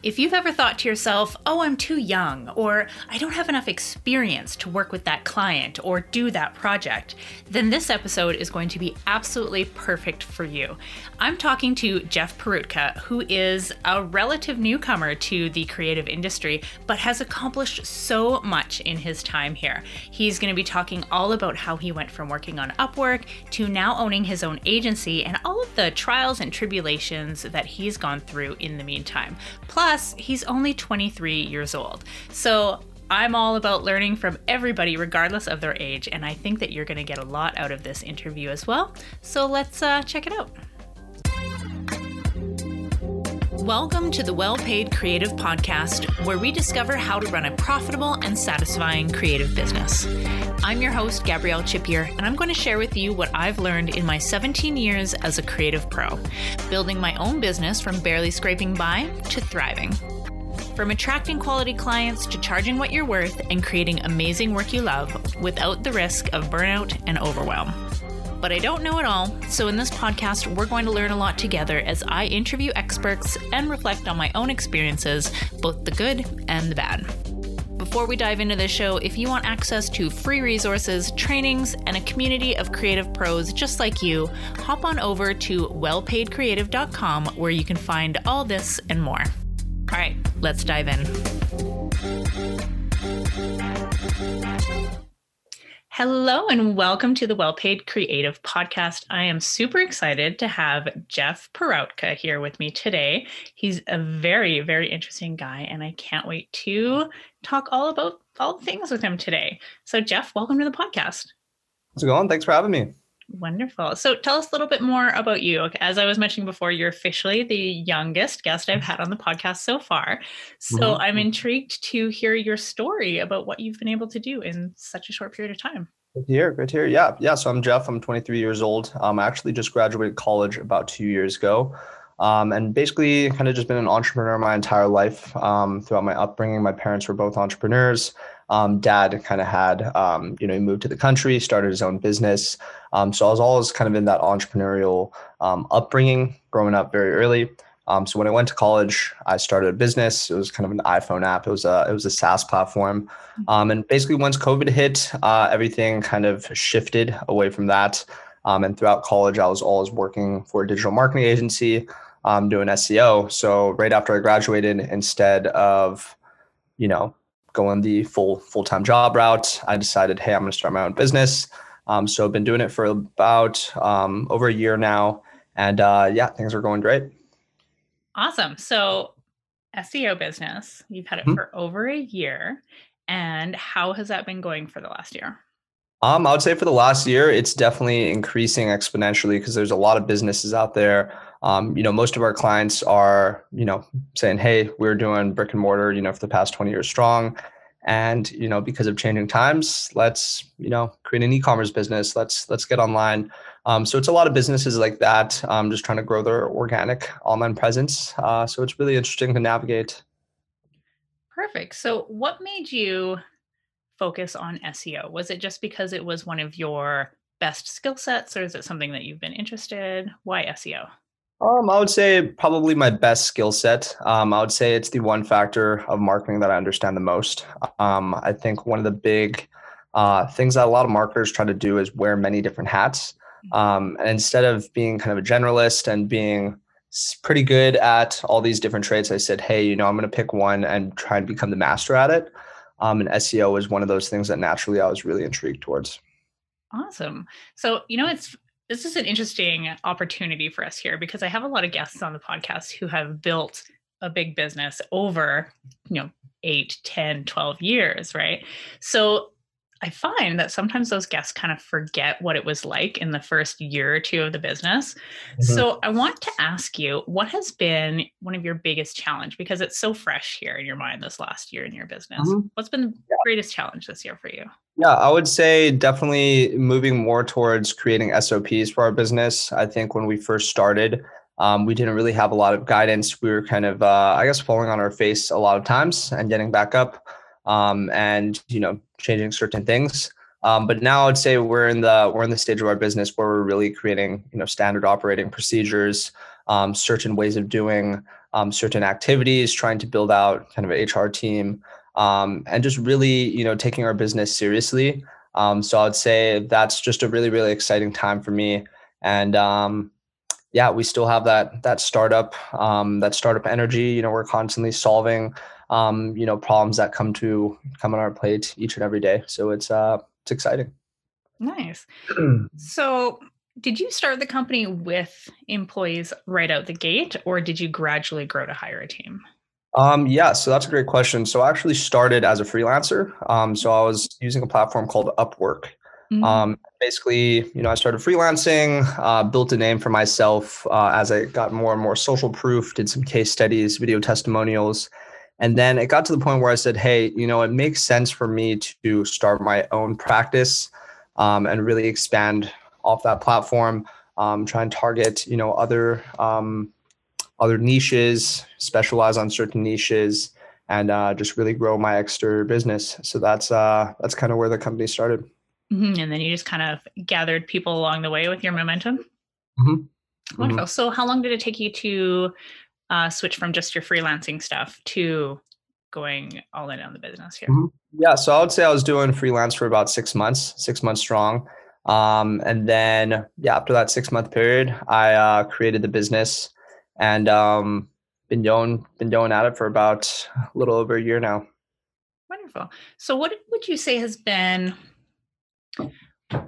If you've ever thought to yourself, oh, I'm too young, or I don't have enough experience to work with that client or do that project, then this episode is going to be absolutely perfect for you. I'm talking to Jeff Peroutka, who is a relative newcomer to the creative industry, but has accomplished so much in his time here. He's going to be talking all about how he went from working on Upwork to now owning his own agency and all of the trials and tribulations that he's gone through in the meantime. Plus, Plus, he's only 23 years old. So I'm all about learning from everybody, regardless of their age, and I think that you're going to get a lot out of this interview as well. So let's uh, check it out. Welcome to the Well Paid Creative Podcast, where we discover how to run a profitable and satisfying creative business. I'm your host, Gabrielle Chipier, and I'm going to share with you what I've learned in my 17 years as a creative pro, building my own business from barely scraping by to thriving. From attracting quality clients to charging what you're worth and creating amazing work you love without the risk of burnout and overwhelm. But I don't know it all, so in this podcast, we're going to learn a lot together as I interview experts and reflect on my own experiences, both the good and the bad. Before we dive into this show, if you want access to free resources, trainings, and a community of creative pros just like you, hop on over to wellpaidcreative.com where you can find all this and more. All right, let's dive in. Hello and welcome to the Well Paid Creative Podcast. I am super excited to have Jeff Peroutka here with me today. He's a very, very interesting guy, and I can't wait to talk all about all things with him today. So, Jeff, welcome to the podcast. How's it going? Thanks for having me. Wonderful. So tell us a little bit more about you. As I was mentioning before, you're officially the youngest guest I've had on the podcast so far. So mm-hmm. I'm intrigued to hear your story about what you've been able to do in such a short period of time. Good to hear. Good to hear. Yeah. Yeah. So I'm Jeff. I'm 23 years old. Um, I actually just graduated college about two years ago. Um, and basically kind of just been an entrepreneur my entire life um, throughout my upbringing. My parents were both entrepreneurs. Um, dad kind of had, um, you know, he moved to the country, started his own business. Um, so I was always kind of in that entrepreneurial um, upbringing, growing up very early. Um, so when I went to college, I started a business. It was kind of an iPhone app. It was a it was a SaaS platform, mm-hmm. um, and basically once COVID hit, uh, everything kind of shifted away from that. Um, and throughout college, I was always working for a digital marketing agency, um, doing SEO. So right after I graduated, instead of, you know, going the full full time job route, I decided, hey, I'm going to start my own business. Um, so I've been doing it for about um, over a year now, and uh, yeah, things are going great. Awesome. So SEO business, you've had it mm-hmm. for over a year, and how has that been going for the last year? Um, I would say for the last year, it's definitely increasing exponentially because there's a lot of businesses out there. Um, you know, most of our clients are, you know, saying, "Hey, we're doing brick and mortar, you know, for the past 20 years strong." and you know because of changing times let's you know create an e-commerce business. Let's let's get online. Um, so it's a lot of businesses like that um, just trying to grow their organic online presence. Uh, so it's really interesting to navigate. Perfect. So what made you focus on seo was it just because it was one of your best skill sets or is it something that you've been interested why seo um, I would say probably my best skill set. Um, I would say it's the one factor of marketing that I understand the most. Um, I think one of the big uh, things that a lot of marketers try to do is wear many different hats. Um, and instead of being kind of a generalist and being pretty good at all these different traits, I said, hey, you know, I'm going to pick one and try and become the master at it. Um, and SEO was one of those things that naturally I was really intrigued towards. Awesome. So, you know, it's this is an interesting opportunity for us here because I have a lot of guests on the podcast who have built a big business over, you know, 8, 10, 12 years, right? So I find that sometimes those guests kind of forget what it was like in the first year or two of the business. Mm-hmm. So I want to ask you, what has been one of your biggest challenge because it's so fresh here in your mind this last year in your business. Mm-hmm. What's been the yeah. greatest challenge this year for you? Yeah, I would say definitely moving more towards creating SOPs for our business. I think when we first started, um, we didn't really have a lot of guidance. We were kind of, uh, I guess, falling on our face a lot of times and getting back up um, and you know changing certain things. Um, but now I'd say we're in the we're in the stage of our business where we're really creating you know standard operating procedures. um, certain ways of doing um, certain activities, trying to build out kind of an HR team, um, and just really, you know, taking our business seriously. Um, so I'd say that's just a really, really exciting time for me. And um, yeah, we still have that that startup, um, that startup energy. You know, we're constantly solving, um, you know, problems that come to come on our plate each and every day. So it's uh, it's exciting. Nice. so did you start the company with employees right out the gate or did you gradually grow to hire a team? Um, yeah, so that's a great question. So I actually started as a freelancer. Um, so I was using a platform called Upwork. Mm-hmm. Um, basically, you know, I started freelancing, uh, built a name for myself uh, as I got more and more social proof, did some case studies, video testimonials. And then it got to the point where I said, hey, you know, it makes sense for me to start my own practice um, and really expand off that platform. Um, try and target, you know, other um, other niches, specialize on certain niches, and uh, just really grow my extra business. So that's uh, that's kind of where the company started. Mm-hmm. And then you just kind of gathered people along the way with your momentum. Mm-hmm. Wonderful. Mm-hmm. So how long did it take you to uh, switch from just your freelancing stuff to going all in on the business here? Mm-hmm. Yeah, so I would say I was doing freelance for about six months, six months strong. Um, and then, yeah, after that six month period, I uh, created the business and um, been doing been doing at it for about a little over a year now. Wonderful. So, what would you say has been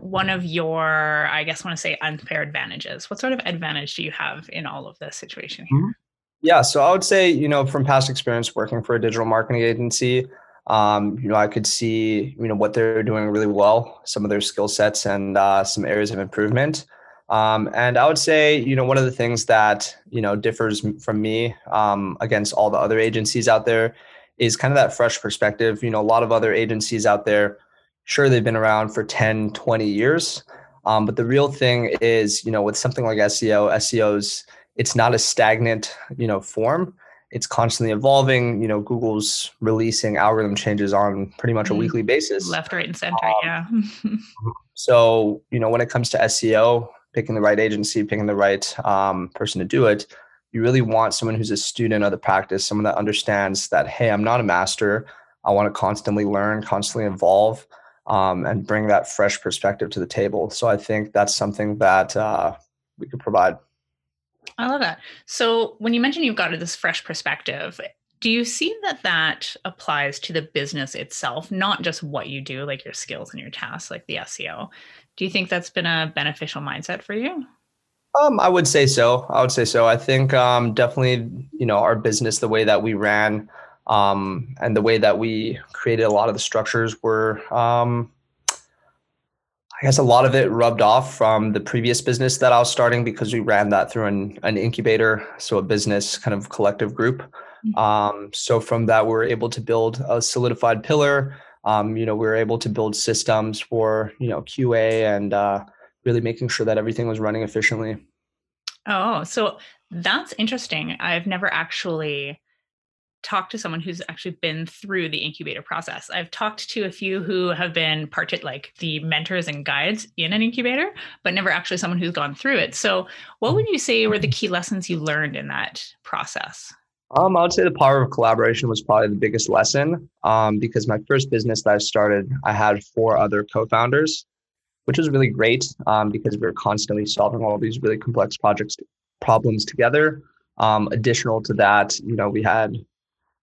one of your, I guess, want to say unfair advantages? What sort of advantage do you have in all of this situation here? Mm-hmm. Yeah, so I would say, you know, from past experience working for a digital marketing agency, um, you know, I could see, you know, what they're doing really well, some of their skill sets and uh, some areas of improvement. Um, and I would say, you know, one of the things that, you know, differs from me um, against all the other agencies out there is kind of that fresh perspective. You know, a lot of other agencies out there, sure, they've been around for 10, 20 years. Um, but the real thing is, you know, with something like SEO, SEO's, it's not a stagnant, you know, form it's constantly evolving. You know, Google's releasing algorithm changes on pretty much a mm-hmm. weekly basis. Left, right, and center. Um, yeah. so, you know, when it comes to SEO, picking the right agency, picking the right um, person to do it, you really want someone who's a student of the practice, someone that understands that, hey, I'm not a master. I want to constantly learn, constantly evolve, um, and bring that fresh perspective to the table. So I think that's something that uh, we could provide. I love that. So when you mentioned you've got this fresh perspective, do you see that that applies to the business itself, not just what you do, like your skills and your tasks, like the SEO? Do you think that's been a beneficial mindset for you? Um, I would say so. I would say so. I think um, definitely, you know, our business, the way that we ran, um, and the way that we created a lot of the structures were um, I guess a lot of it rubbed off from the previous business that I was starting because we ran that through an, an incubator, so a business kind of collective group. Mm-hmm. Um, so from that, we were able to build a solidified pillar. Um, you know, we were able to build systems for you know QA and uh, really making sure that everything was running efficiently. Oh, so that's interesting. I've never actually talked to someone who's actually been through the incubator process. I've talked to a few who have been part of like the mentors and guides in an incubator, but never actually someone who's gone through it. So, what would you say were the key lessons you learned in that process? Um, I would say the power of collaboration was probably the biggest lesson. Um, because my first business that I started, I had four other co-founders, which was really great um, because we were constantly solving all these really complex projects problems together. Um, additional to that, you know, we had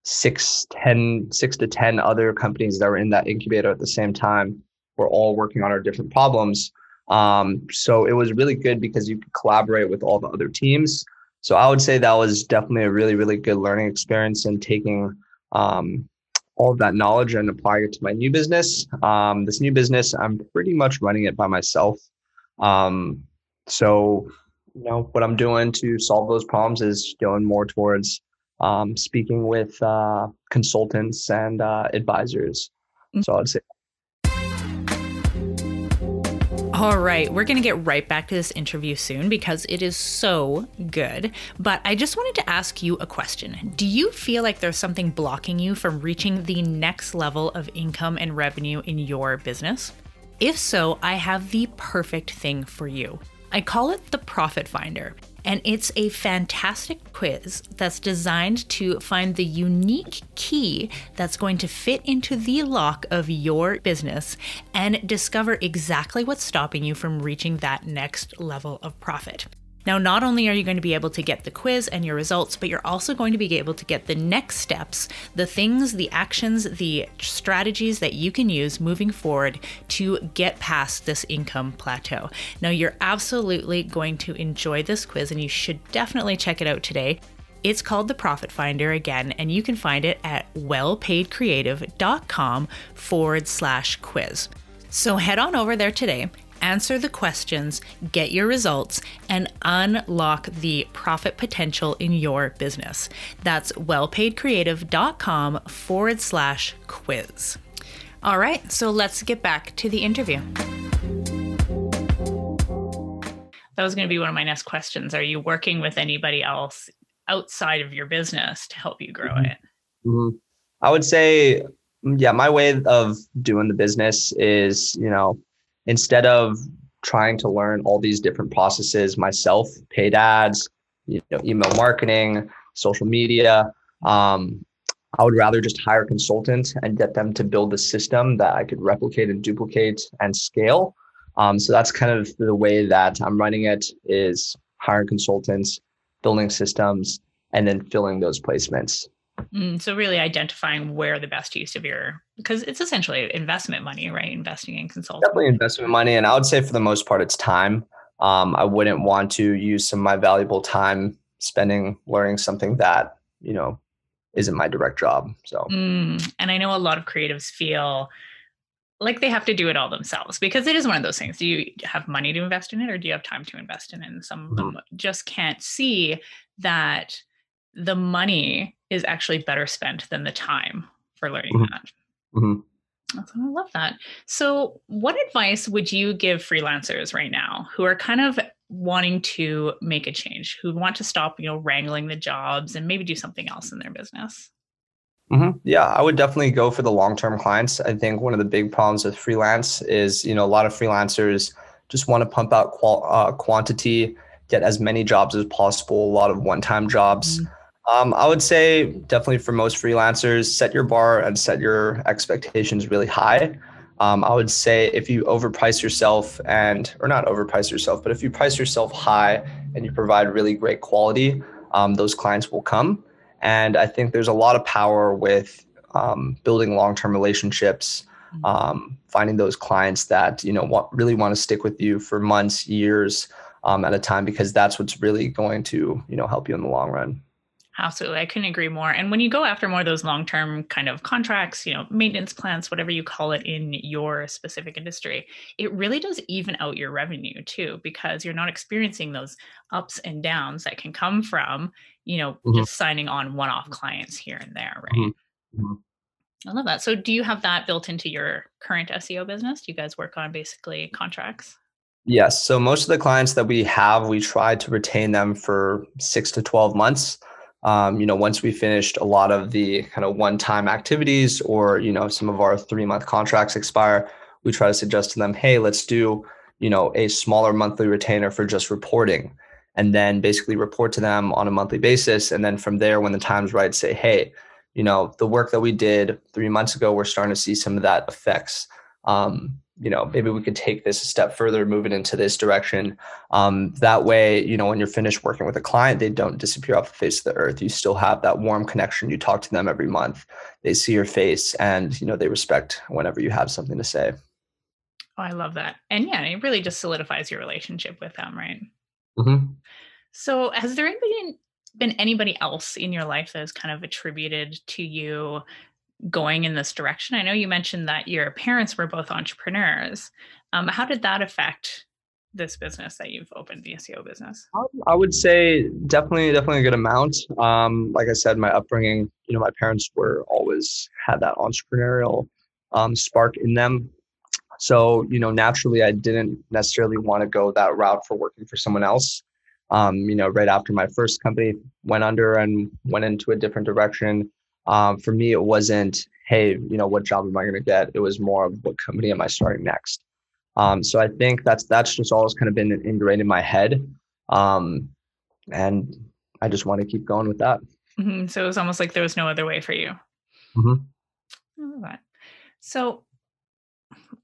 six, ten, six to 10 other companies that were in that incubator at the same time were all working on our different problems. Um, so it was really good because you could collaborate with all the other teams. So I would say that was definitely a really, really good learning experience and taking um, all of that knowledge and applying it to my new business. Um, this new business, I'm pretty much running it by myself. Um, so, you know, what I'm doing to solve those problems is going more towards um, speaking with uh, consultants and uh, advisors. Mm-hmm. So I'd say. All right, we're going to get right back to this interview soon because it is so good. But I just wanted to ask you a question. Do you feel like there's something blocking you from reaching the next level of income and revenue in your business? If so, I have the perfect thing for you. I call it the Profit Finder. And it's a fantastic quiz that's designed to find the unique key that's going to fit into the lock of your business and discover exactly what's stopping you from reaching that next level of profit. Now, not only are you going to be able to get the quiz and your results, but you're also going to be able to get the next steps, the things, the actions, the strategies that you can use moving forward to get past this income plateau. Now, you're absolutely going to enjoy this quiz, and you should definitely check it out today. It's called the Profit Finder again, and you can find it at wellpaidcreative.com forward slash quiz. So head on over there today answer the questions, get your results, and unlock the profit potential in your business. That's wellpaidcreative.com forward slash quiz. All right, so let's get back to the interview. That was going to be one of my next questions. Are you working with anybody else outside of your business to help you grow mm-hmm. it? Mm-hmm. I would say, yeah, my way of doing the business is, you know, instead of trying to learn all these different processes myself, paid ads, you know, email marketing, social media, um, I would rather just hire consultants and get them to build a system that I could replicate and duplicate and scale. Um, so that's kind of the way that I'm running it is hiring consultants, building systems, and then filling those placements. Mm, so really identifying where the best use of your because it's essentially investment money, right? Investing in consulting. Definitely investment money, and I would say for the most part, it's time. Um, I wouldn't want to use some of my valuable time spending learning something that you know isn't my direct job. So, mm, and I know a lot of creatives feel like they have to do it all themselves because it is one of those things. Do you have money to invest in it, or do you have time to invest in it? And some of them mm-hmm. just can't see that the money is actually better spent than the time for learning mm-hmm. that. Mm-hmm. I love that. So, what advice would you give freelancers right now who are kind of wanting to make a change, who want to stop, you know, wrangling the jobs and maybe do something else in their business? Mm-hmm. Yeah, I would definitely go for the long-term clients. I think one of the big problems with freelance is, you know, a lot of freelancers just want to pump out qual- uh, quantity, get as many jobs as possible, a lot of one-time jobs. Mm-hmm um, I would say definitely for most freelancers, set your bar and set your expectations really high. Um, I would say if you overprice yourself and, or not overprice yourself, but if you price yourself high and you provide really great quality, um, those clients will come. And I think there's a lot of power with um, building long-term relationships, um, finding those clients that you know want, really want to stick with you for months, years um, at a time, because that's what's really going to you know help you in the long run. Absolutely. I couldn't agree more. And when you go after more of those long term kind of contracts, you know, maintenance plans, whatever you call it in your specific industry, it really does even out your revenue too, because you're not experiencing those ups and downs that can come from, you know, mm-hmm. just signing on one off clients here and there. Right. Mm-hmm. mm-hmm. I love that. So, do you have that built into your current SEO business? Do you guys work on basically contracts? Yes. So, most of the clients that we have, we try to retain them for six to 12 months um, you know, once we finished a lot of the kind of one-time activities or, you know, some of our three-month contracts expire, we try to suggest to them, hey, let's do, you know, a smaller monthly retainer for just reporting. And then basically report to them on a monthly basis. And then from there, when the time's right, say, hey, you know, the work that we did three months ago, we're starting to see some of that effects. Um, you know maybe we could take this a step further move it into this direction. Um, that way you know when you're finished working with a client they don't disappear off the face of the earth. You still have that warm connection. You talk to them every month. They see your face and you know they respect whenever you have something to say. Oh i love that. And yeah it really just solidifies your relationship with them right? Mm-hmm. so has there been been anybody else in your life that has kind of attributed to you going in this direction? I know you mentioned that your parents were both entrepreneurs. Um, how did that affect this business that you've opened, the SEO business? I would say definitely, definitely a good amount. Um, like I said, my upbringing, you know, my parents were always had that entrepreneurial um, spark in them. So, you know, naturally, I didn't necessarily want to go that route for working for someone else. Um, you know, right after my first company went under and went into a different direction, um, for me, it wasn't, hey, you know, what job am I going to get? It was more of what company am I starting next? Um, so I think that's that's just always kind of been ingrained in my head. Um, and I just want to keep going with that. Mm-hmm. So it was almost like there was no other way for you. Mm-hmm. I. So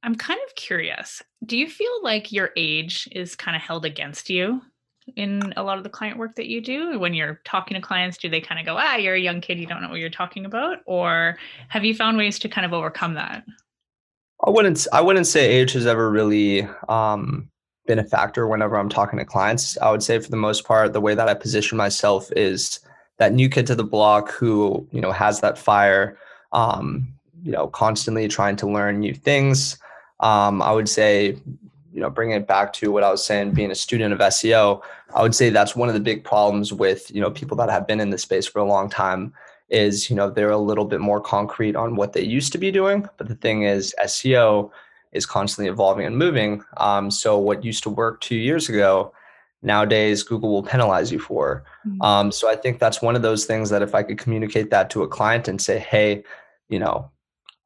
I'm kind of curious. Do you feel like your age is kind of held against you in a lot of the client work that you do? When you're talking to clients, do they kind of go, ah, you're a young kid, you don't know what you're talking about? Or have you found ways to kind of overcome that? I wouldn't I wouldn't say age has ever really um, been a factor whenever I'm talking to clients. I would say for the most part, the way that I position myself is that new kid to the block who, you know, has that fire, um, you know, constantly trying to learn new things. Um, I would say, you know, bringing it back to what I was saying, being a student of SEO, I would say that's one of the big problems with, you know, people that have been in this space for a long time is, you know, they're a little bit more concrete on what they used to be doing. But the thing is, SEO is constantly evolving and moving. Um, so what used to work two years ago, nowadays Google will penalize you for. Mm-hmm. Um, so I think that's one of those things that if I could communicate that to a client and say, hey, you know,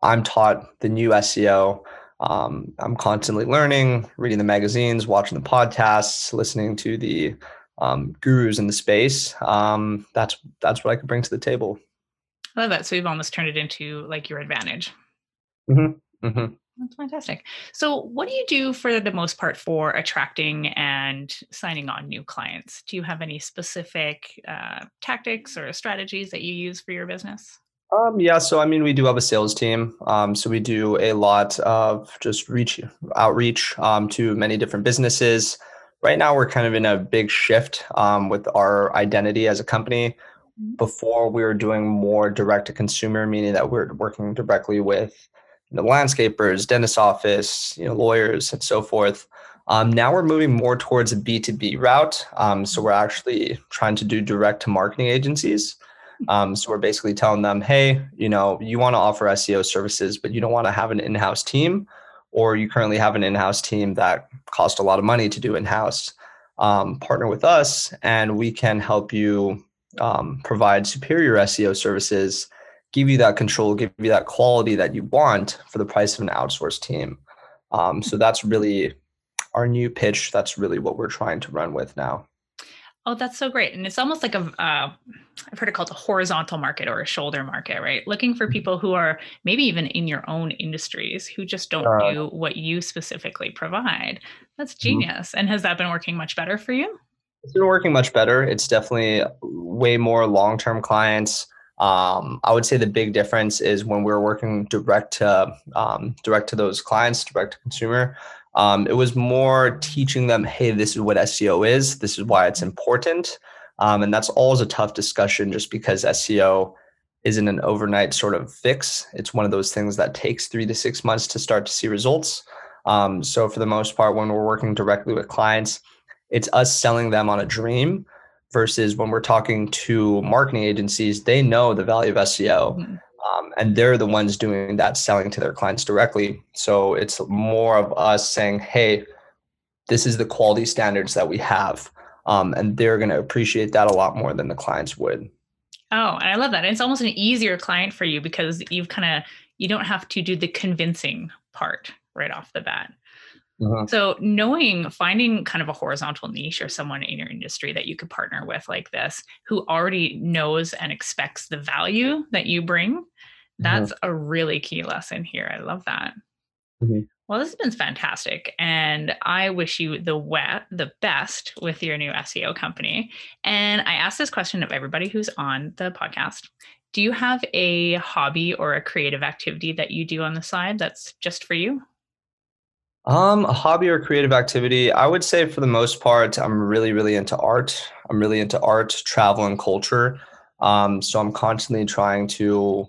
I'm taught the new SEO. Um, I'm constantly learning, reading the magazines, watching the podcasts, listening to the um, gurus in the space. Um, that's that's what I could bring to the table. I love that. So you've almost turned it into like your advantage. Mm-hmm. Mm-hmm. That's fantastic. So, what do you do for the most part for attracting and signing on new clients? Do you have any specific uh, tactics or strategies that you use for your business? Um, yeah, so I mean, we do have a sales team. Um, so we do a lot of just reach outreach um, to many different businesses. Right now, we're kind of in a big shift um, with our identity as a company. Mm-hmm. Before, we were doing more direct to consumer, meaning that we're working directly with know, landscapers, dentist office, you know, lawyers, and so forth. Um, now we're moving more towards a B2B route. Um, so we're actually trying to do direct to marketing agencies. Um, so we're basically telling them, hey, you know, you want to offer SEO services, but you don't want to have an in-house team, or you currently have an in-house team that cost a lot of money to do in-house. Um, partner with us, and we can help you um, provide superior SEO services give you that control, give you that quality that you want for the price of an outsourced team. Um, so that's really our new pitch. That's really what we're trying to run with now. Oh, that's so great. And it's almost like a, uh, I've heard it called a horizontal market or a shoulder market, right? Looking for people who are maybe even in your own industries who just don't uh, do what you specifically provide. That's mm-hmm. genius. Mm-hmm. And has that been working much better for you? It's been working much better. It's definitely way more long term clients. Um, I would say the big difference is when we're working direct to um, direct to those clients, direct to consumer. Um, it was more teaching them, hey, this is what SEO is. This is why it's important, um, and that's always a tough discussion, just because SEO isn't an overnight sort of fix. It's one of those things that takes three to six months to start to see results. Um, so for the most part, when we're working directly with clients, it's us selling them on a dream versus when we're talking to marketing agencies, they know the value of SEO. Mm-hmm. Um, and they're the ones doing that selling to their clients directly. So it's more of us saying, hey, this is the quality standards that we have. Um, and they're going to appreciate that a lot more than the clients would. Oh, and I love that. It's almost an easier client for you because you've kind of, you don't have to do the convincing part right off the bat. Mm-hmm. So knowing finding kind of a horizontal niche or someone in your industry that you could partner with like this who already knows and expects the value that you bring, mm-hmm. that's mm-hmm. a really key lesson here. I love that. Mm-hmm. Well, this has been fantastic, and I wish you the wet the best with your new SEO company. And I ask this question of everybody who's on the podcast: Do you have a hobby or a creative activity that you do on the side that's just for you? Um, a hobby or creative activity, I would say for the most part, I'm really, really into art. I'm really into art, travel, and culture. Um, so I'm constantly trying to.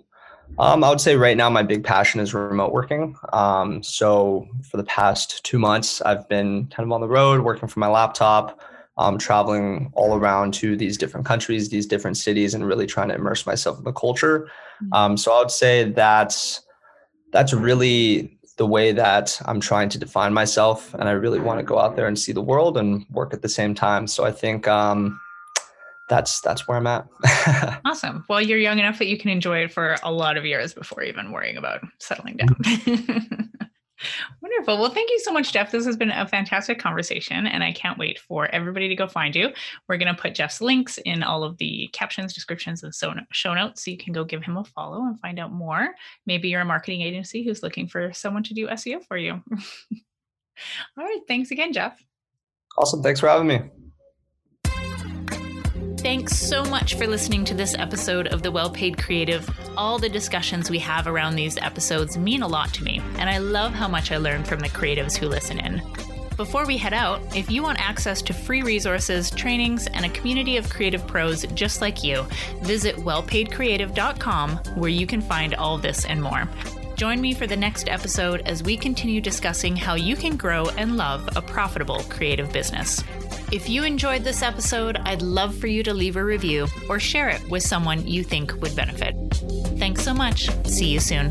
Um, I would say right now my big passion is remote working. Um, so for the past two months, I've been kind of on the road working from my laptop, um, traveling all around to these different countries, these different cities, and really trying to immerse myself in the culture. Mm-hmm. Um, so I would say that's that's really the way that I'm trying to define myself, and I really want to go out there and see the world and work at the same time. So I think um, that's that's where I'm at. awesome. Well, you're young enough that you can enjoy it for a lot of years before even worrying about settling down. Wonderful. Well, thank you so much, Jeff. This has been a fantastic conversation, and I can't wait for everybody to go find you. We're going to put Jeff's links in all of the captions, descriptions, and so show notes so you can go give him a follow and find out more. Maybe you're a marketing agency who's looking for someone to do SEO for you. all right. Thanks again, Jeff. Awesome. Thanks for having me. Thanks so much for listening to this episode of The Well Paid Creative. All the discussions we have around these episodes mean a lot to me, and I love how much I learn from the creatives who listen in. Before we head out, if you want access to free resources, trainings, and a community of creative pros just like you, visit wellpaidcreative.com where you can find all this and more. Join me for the next episode as we continue discussing how you can grow and love a profitable creative business. If you enjoyed this episode, I'd love for you to leave a review or share it with someone you think would benefit. Thanks so much. See you soon.